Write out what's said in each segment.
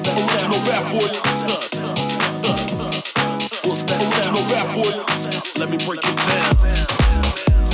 Original boy? Original boy? Let me break it down.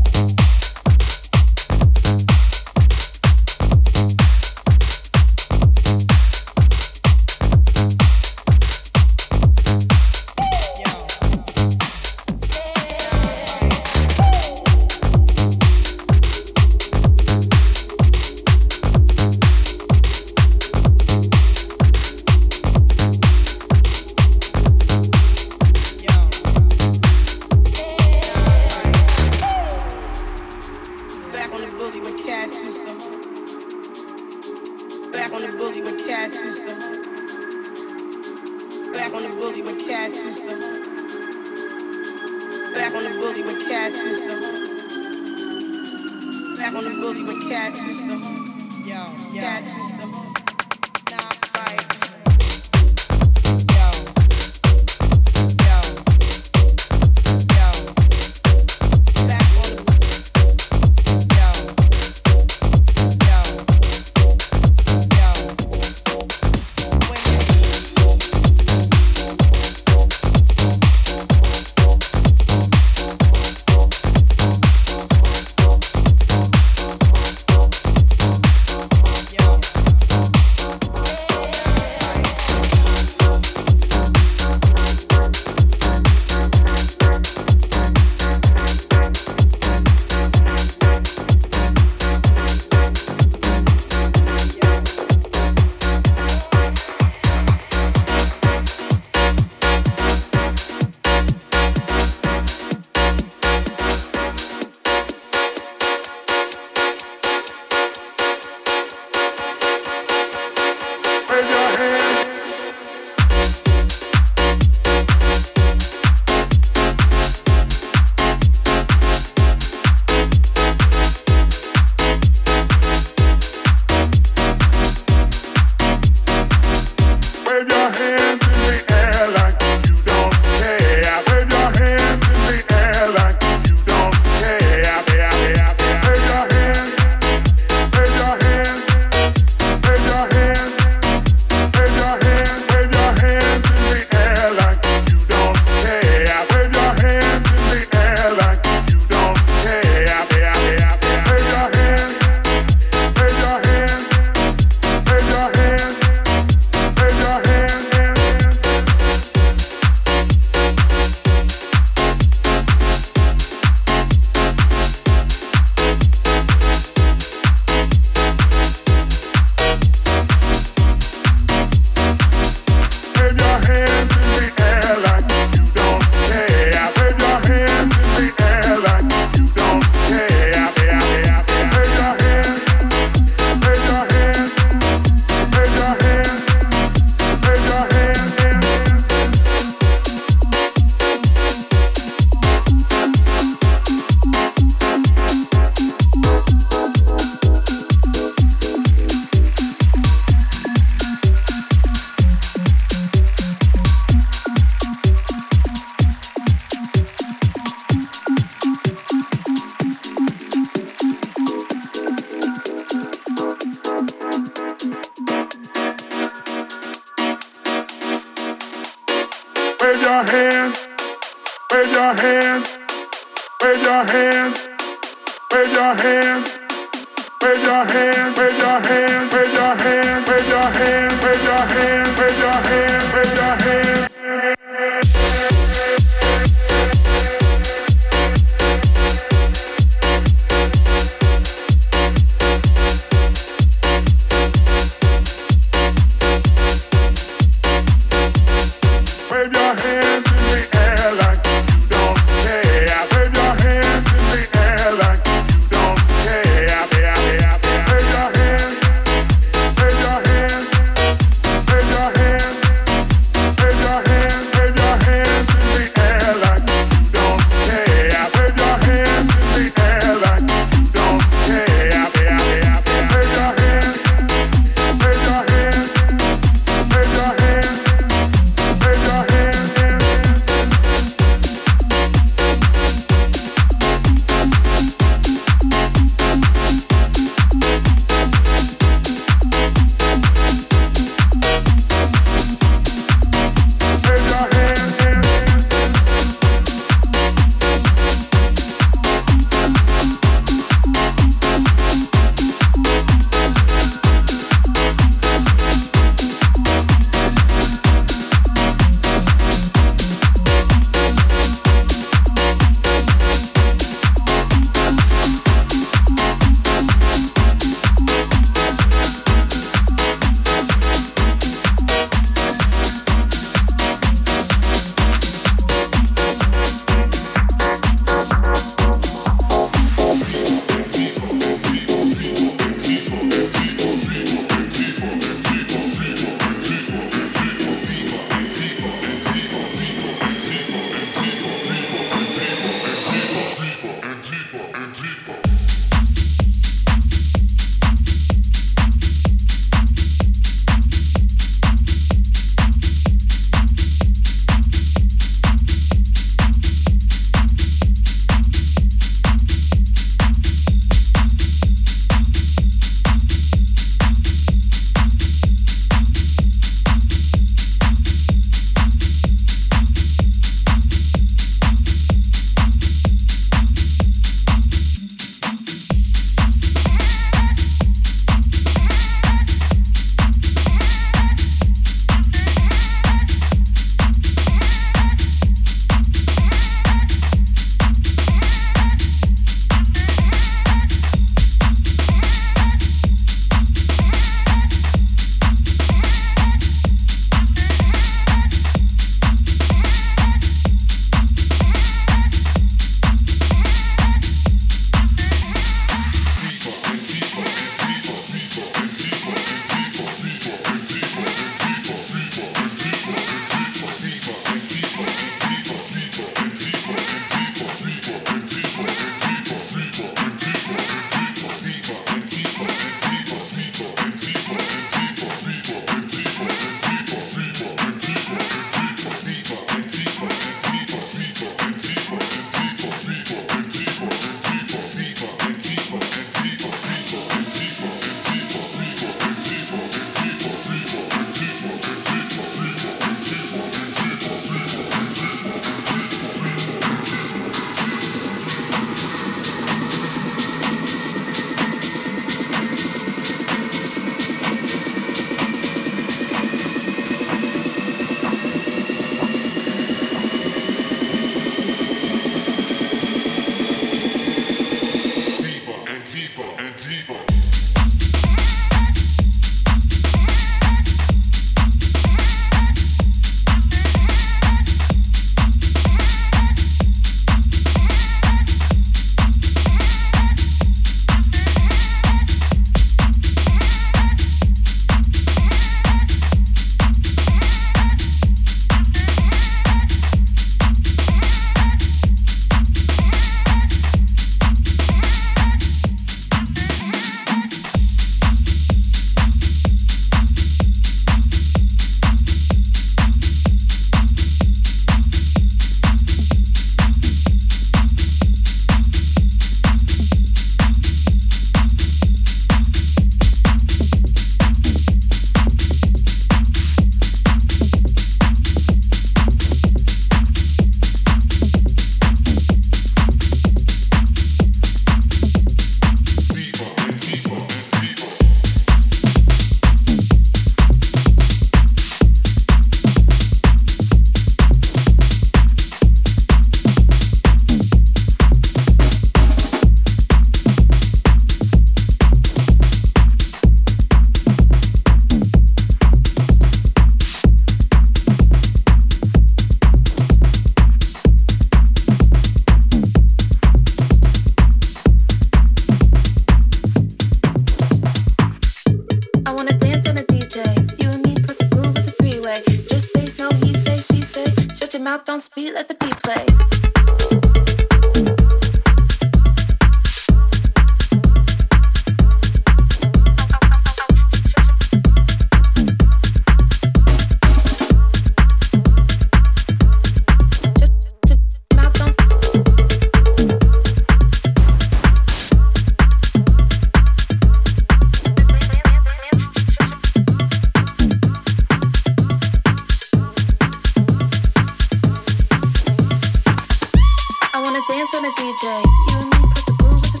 You and me possible was the.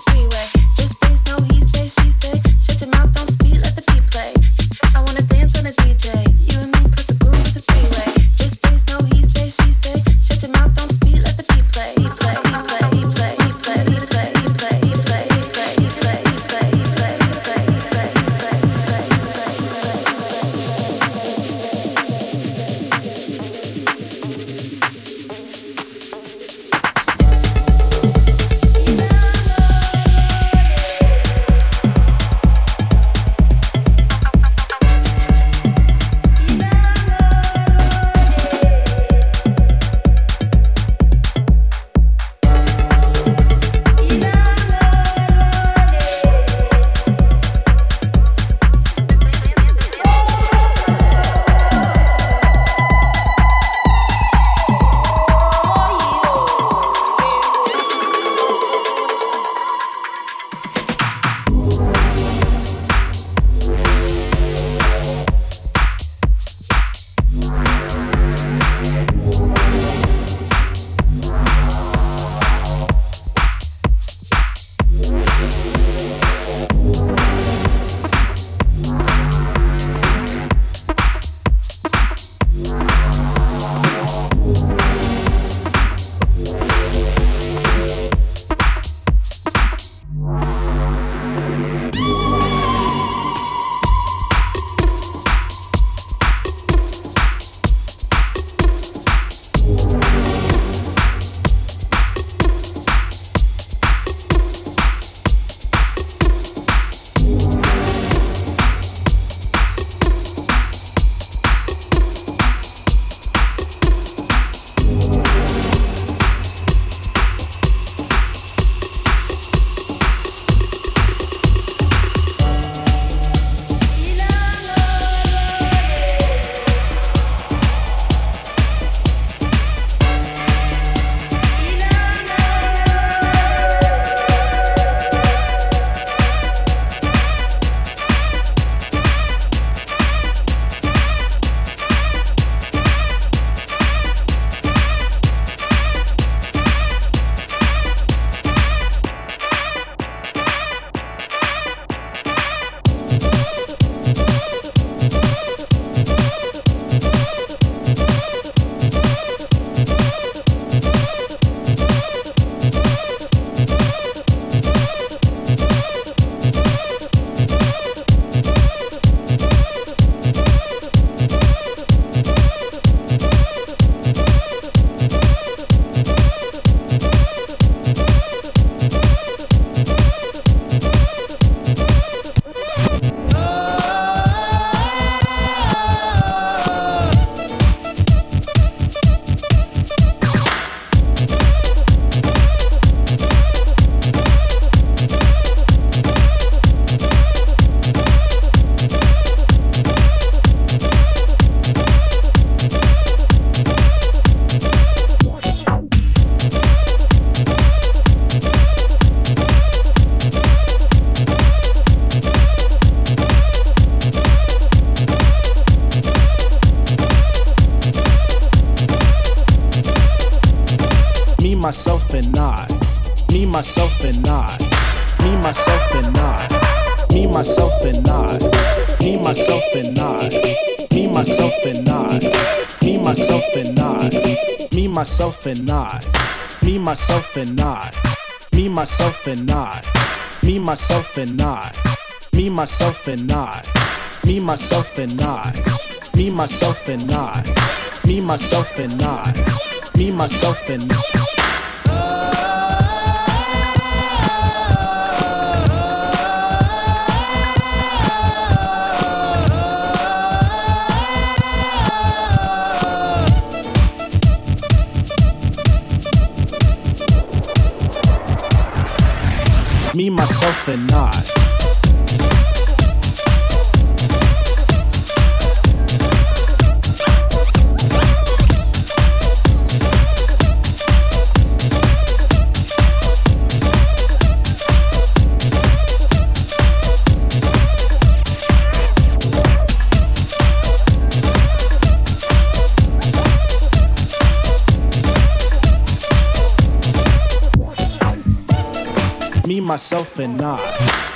myself and I. Me, myself and I. Me, myself and I. Me, myself and I. Me, myself and I. Me, myself and I. Me, myself and I. Me, myself and I. Me, myself and I. myself, and myself, and I.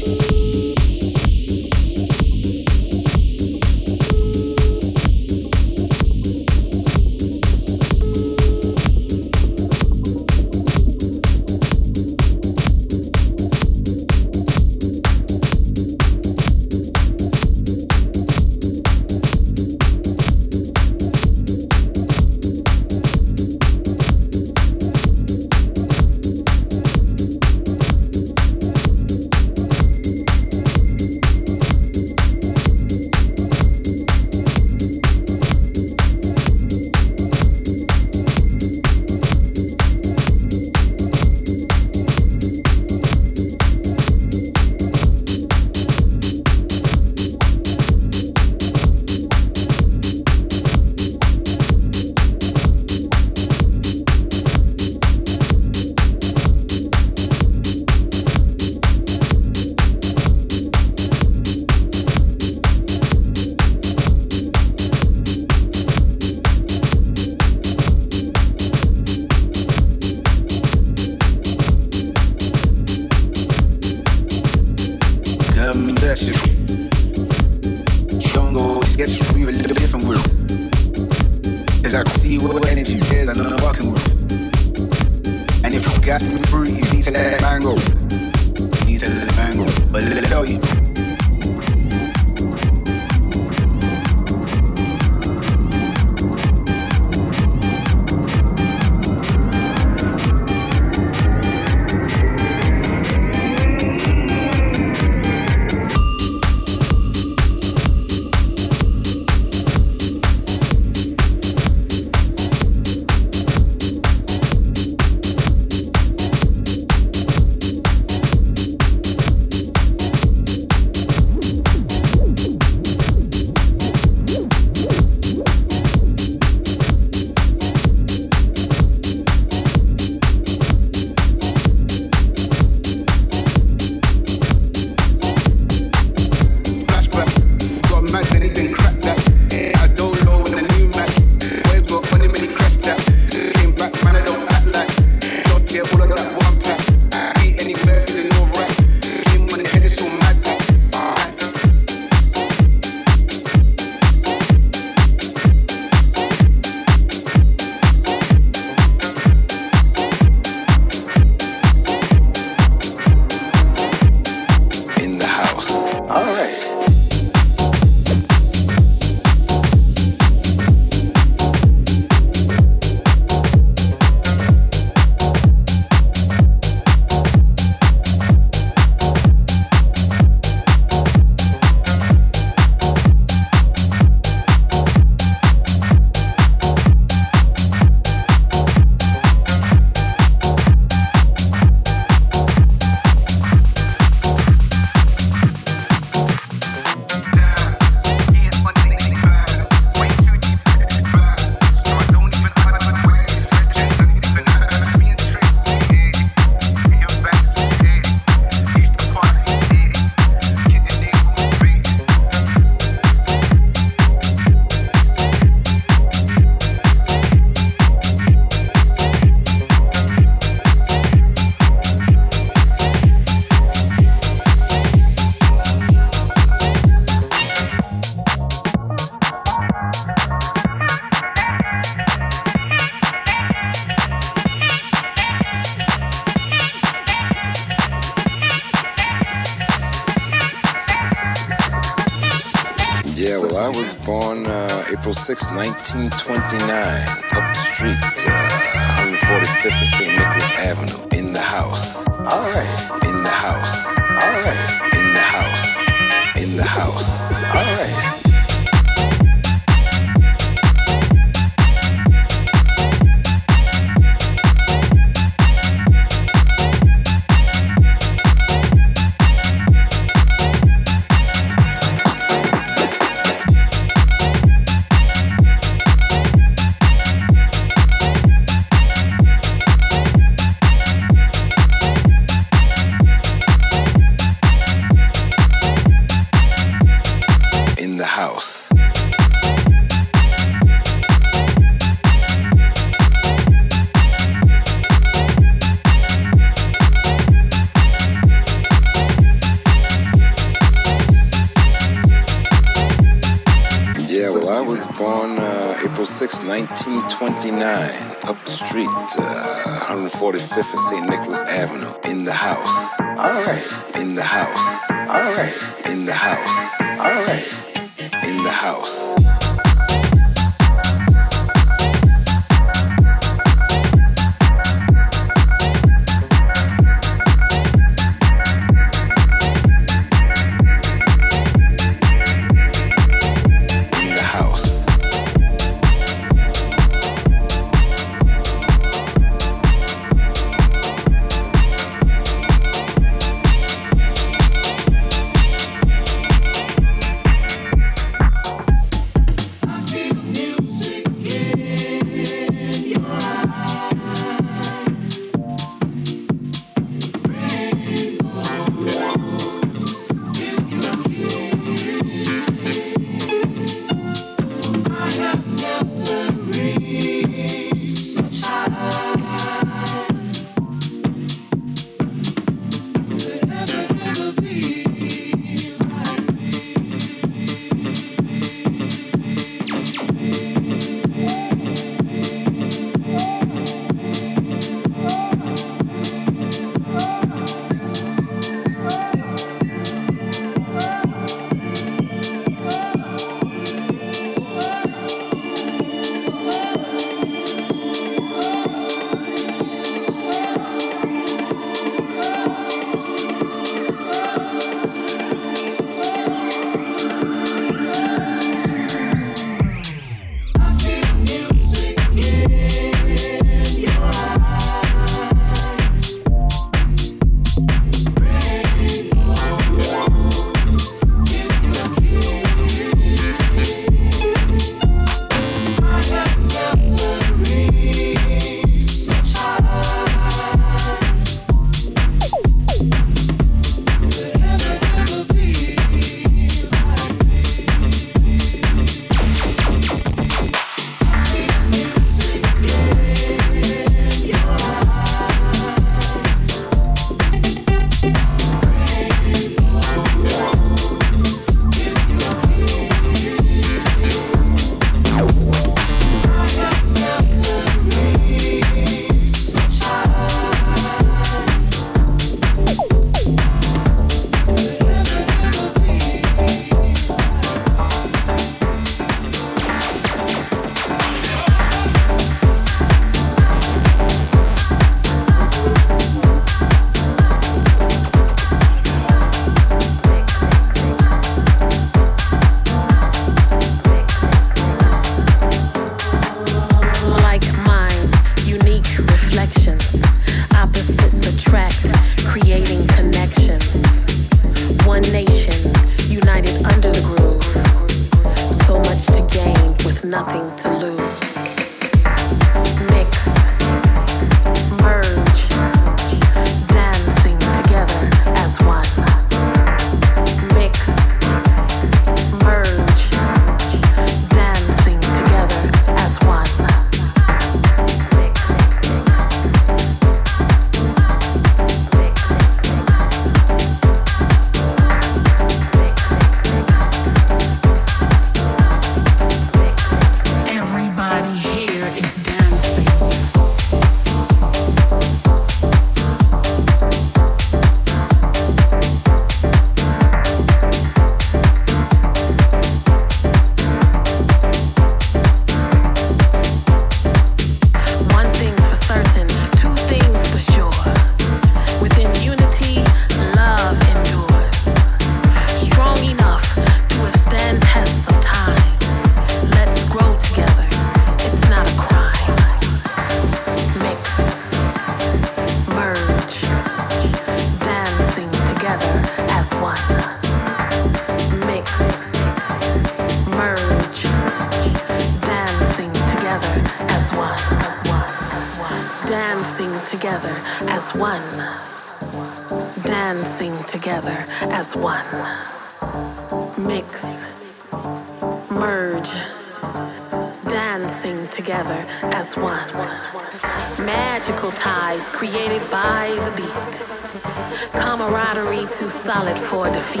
too solid for defeat.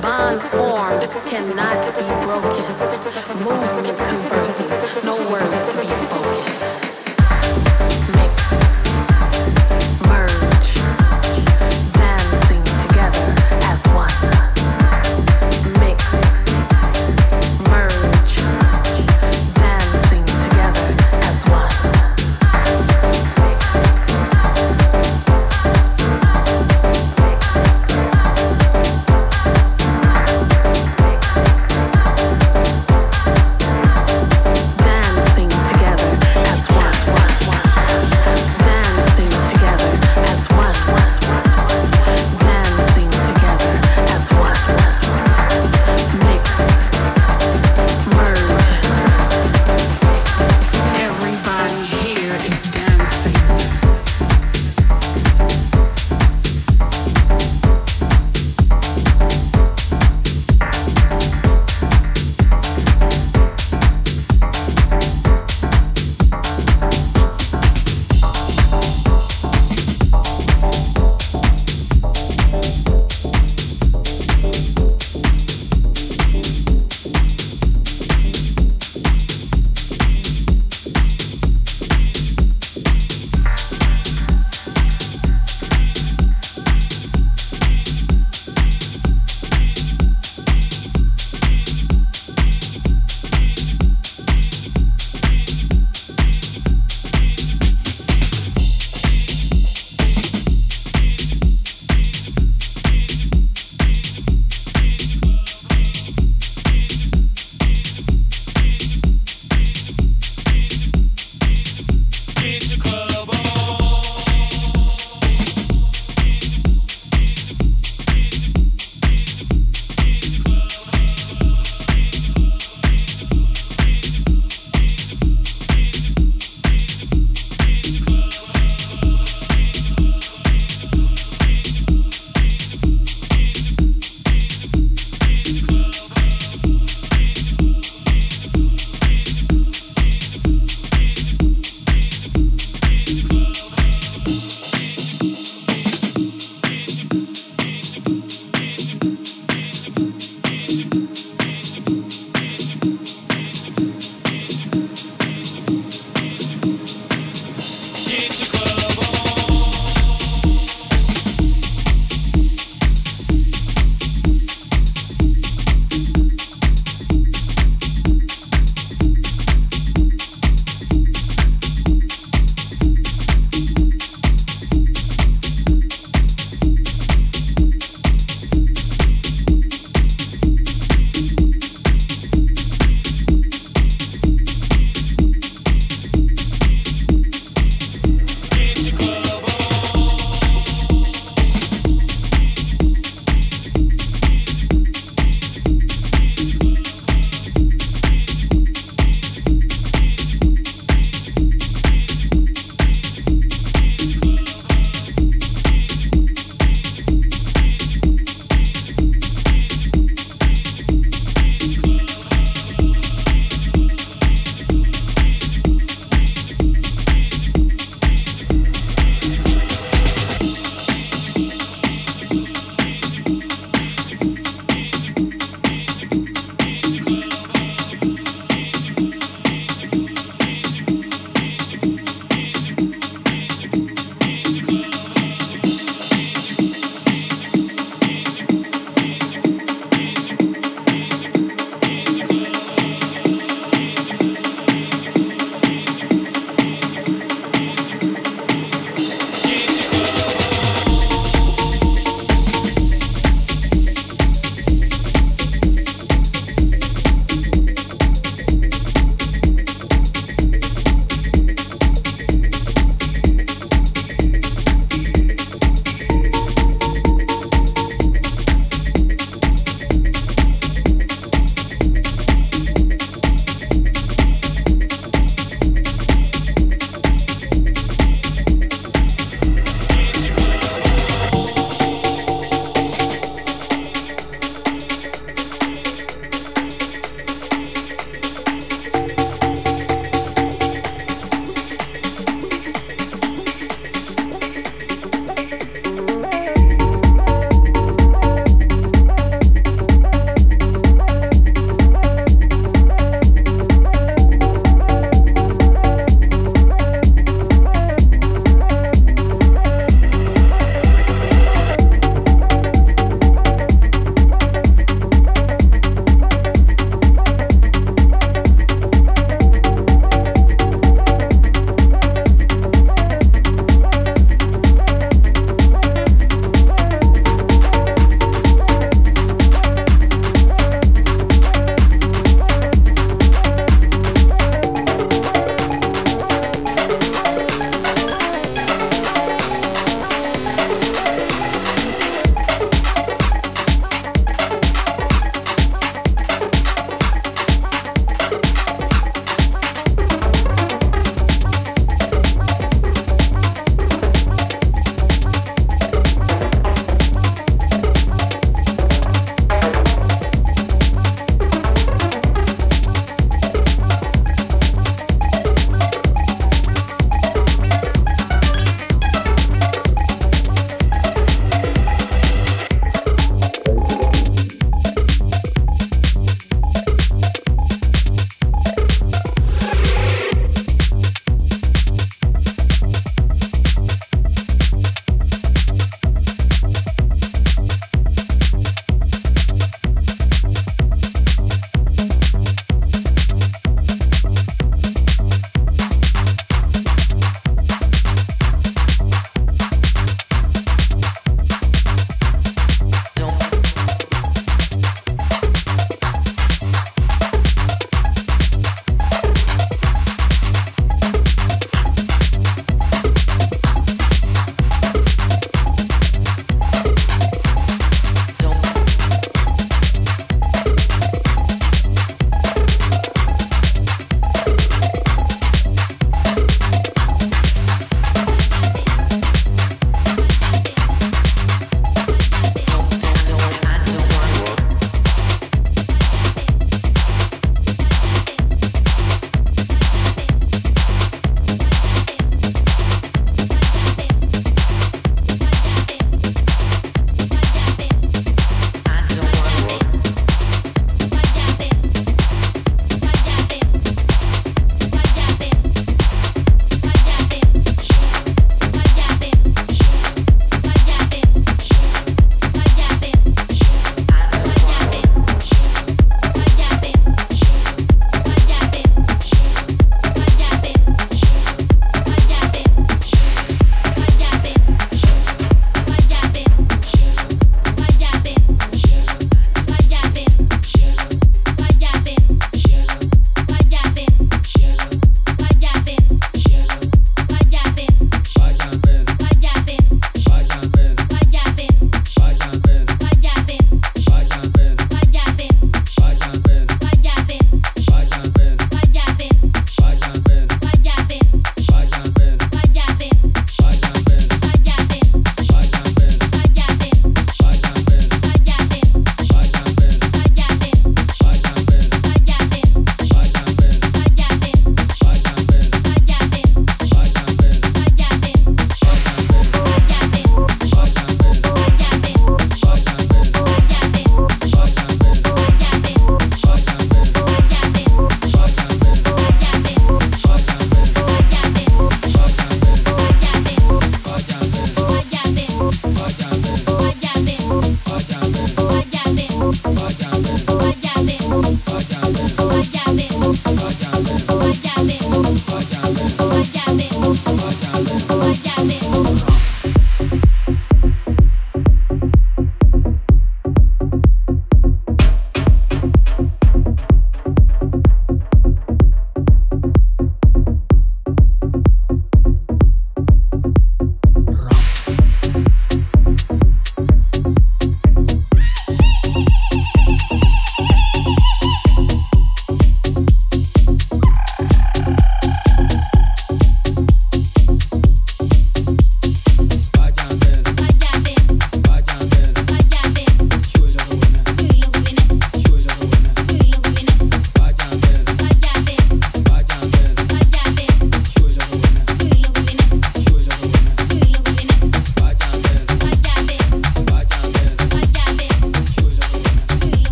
Bonds formed cannot be broken. Movement converses, no words to be spoken.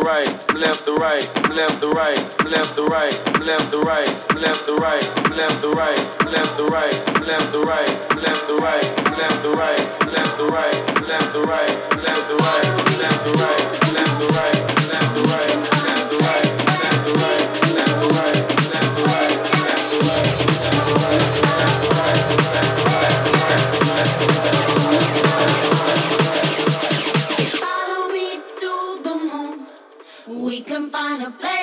left to right, left to right, left to right, left to right, left to right, left to right, left to right, left to right, left to right, left to right, left to right, left to right, left to right, left to find a place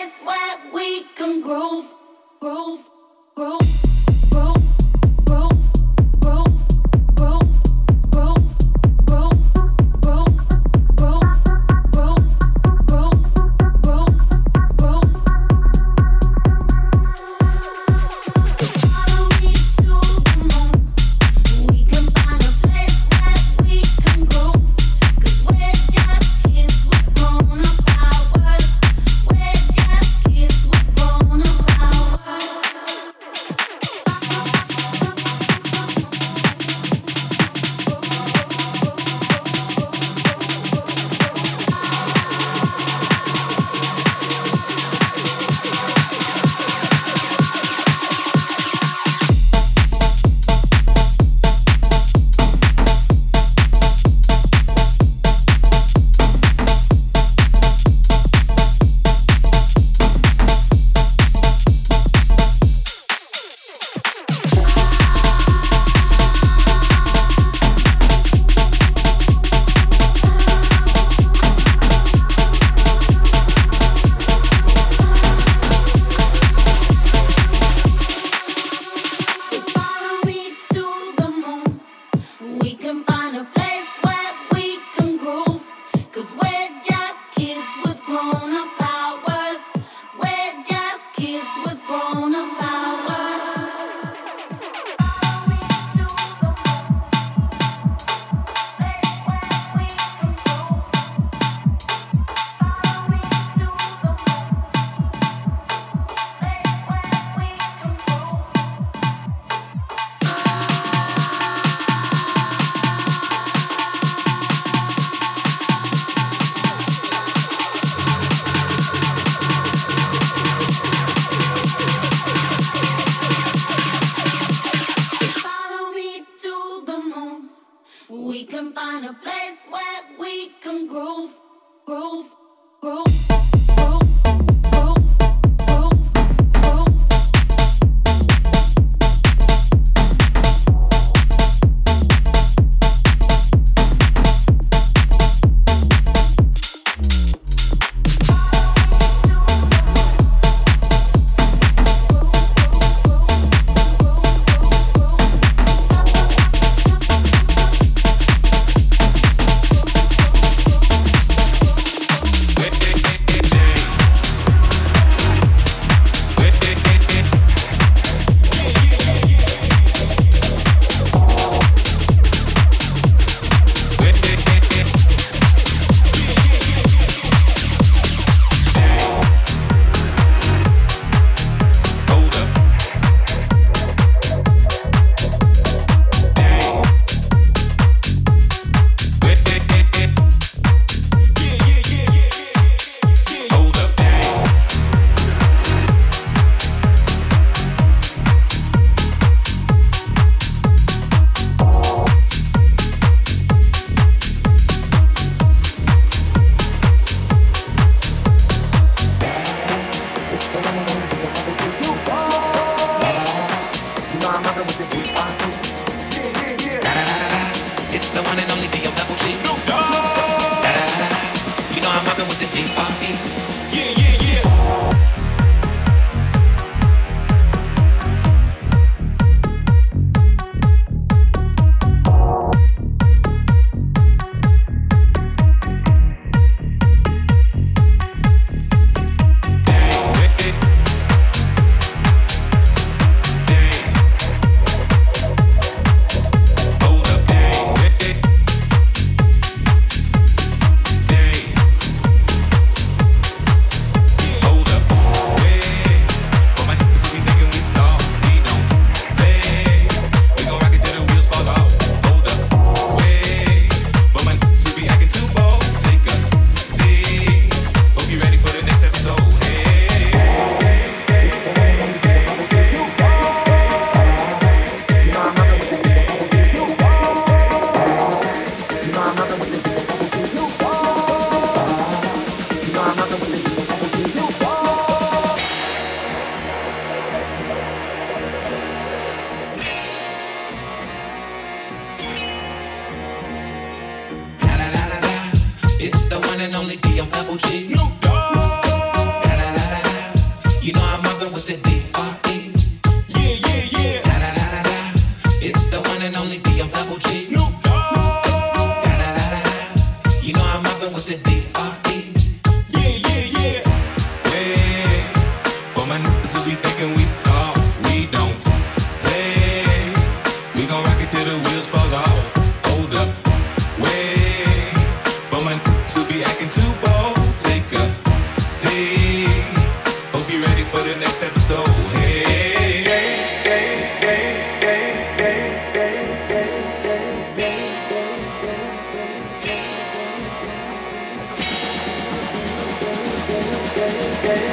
yeah, yeah.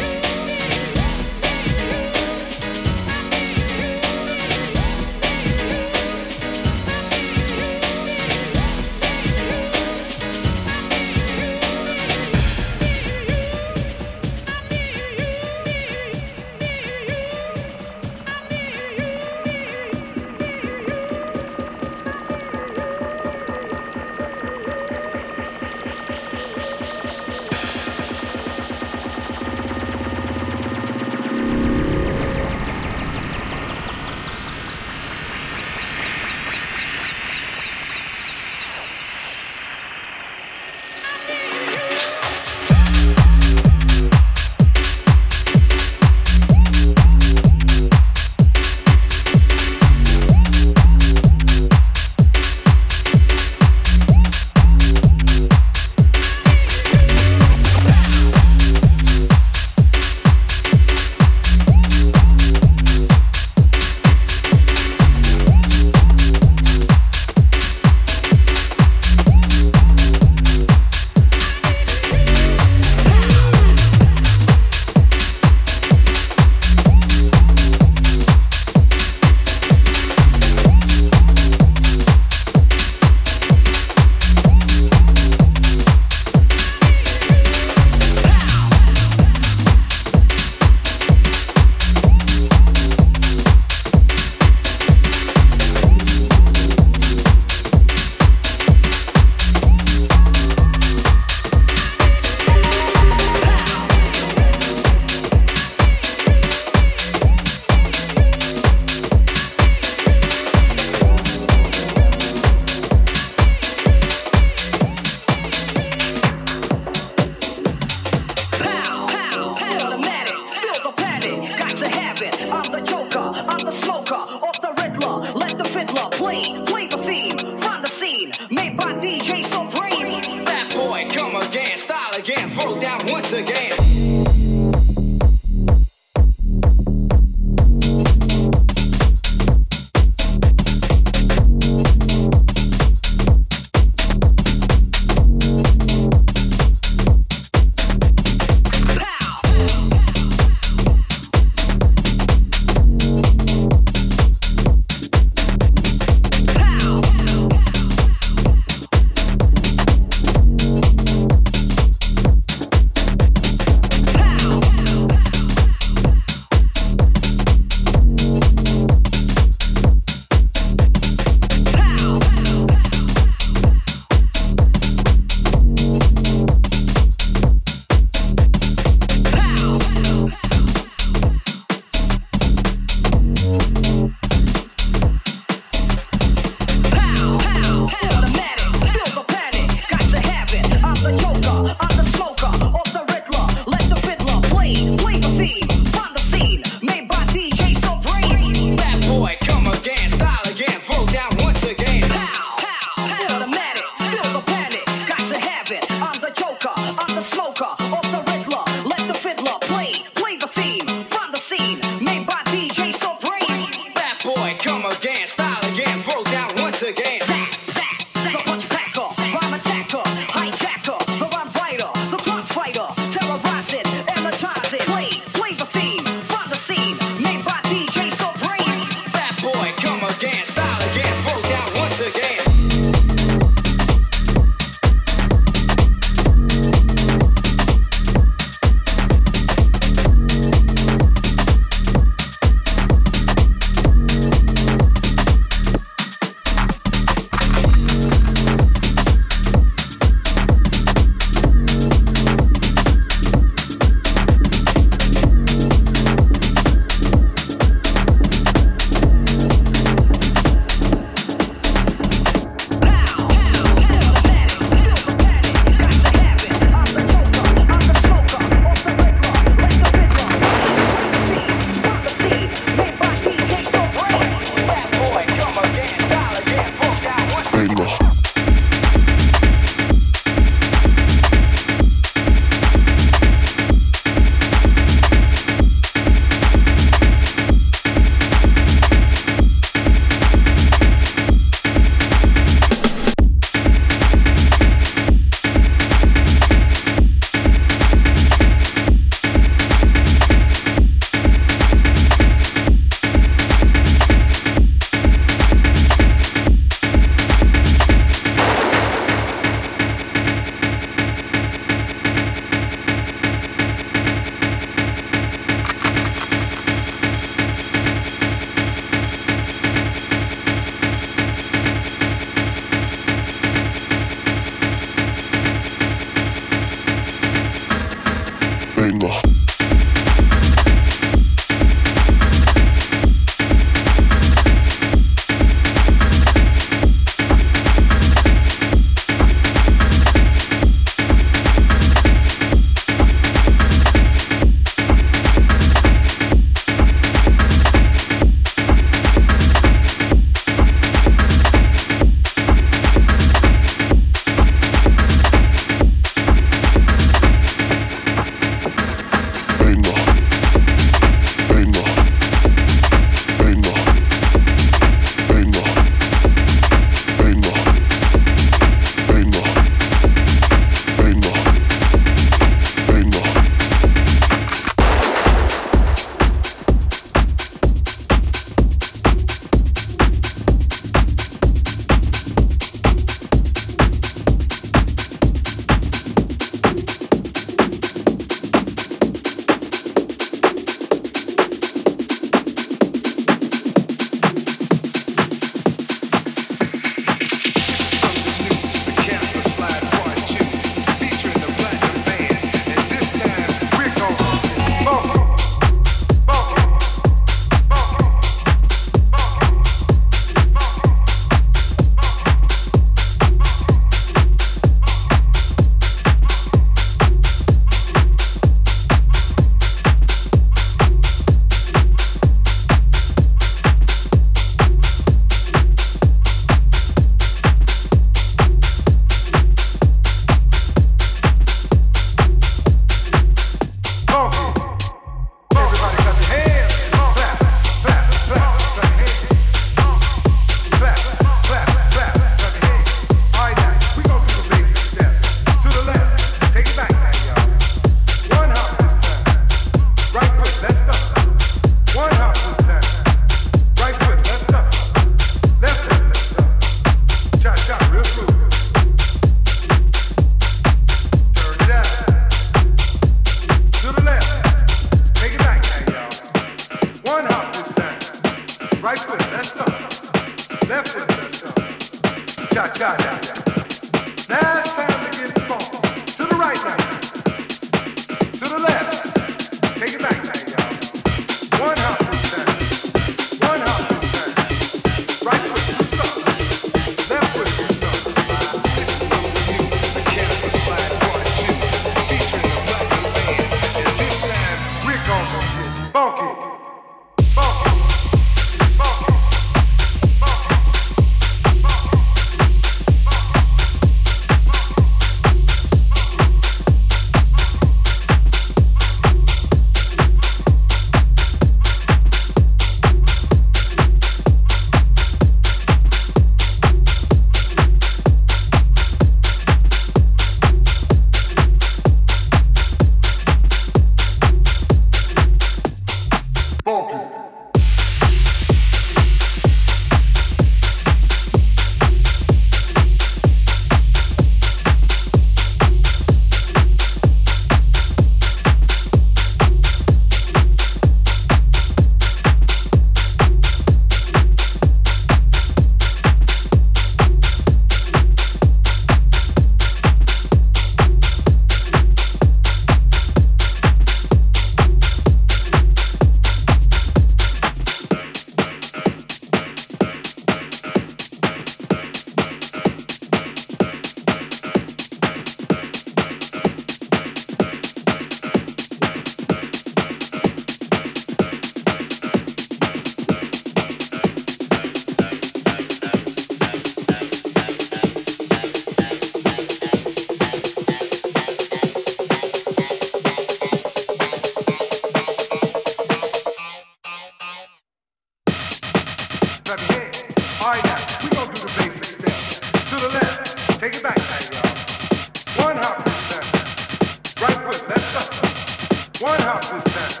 One hop this.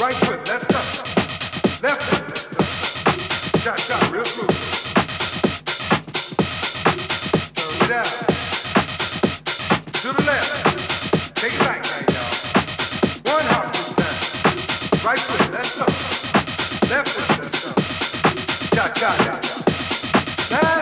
Right foot, let's. Left foot, let's go. Shot, real smooth. Turn it out. To the left. Take back y'all. One hop this. Right foot, let's. Left foot, let's go. Shot, shot, shot, shot.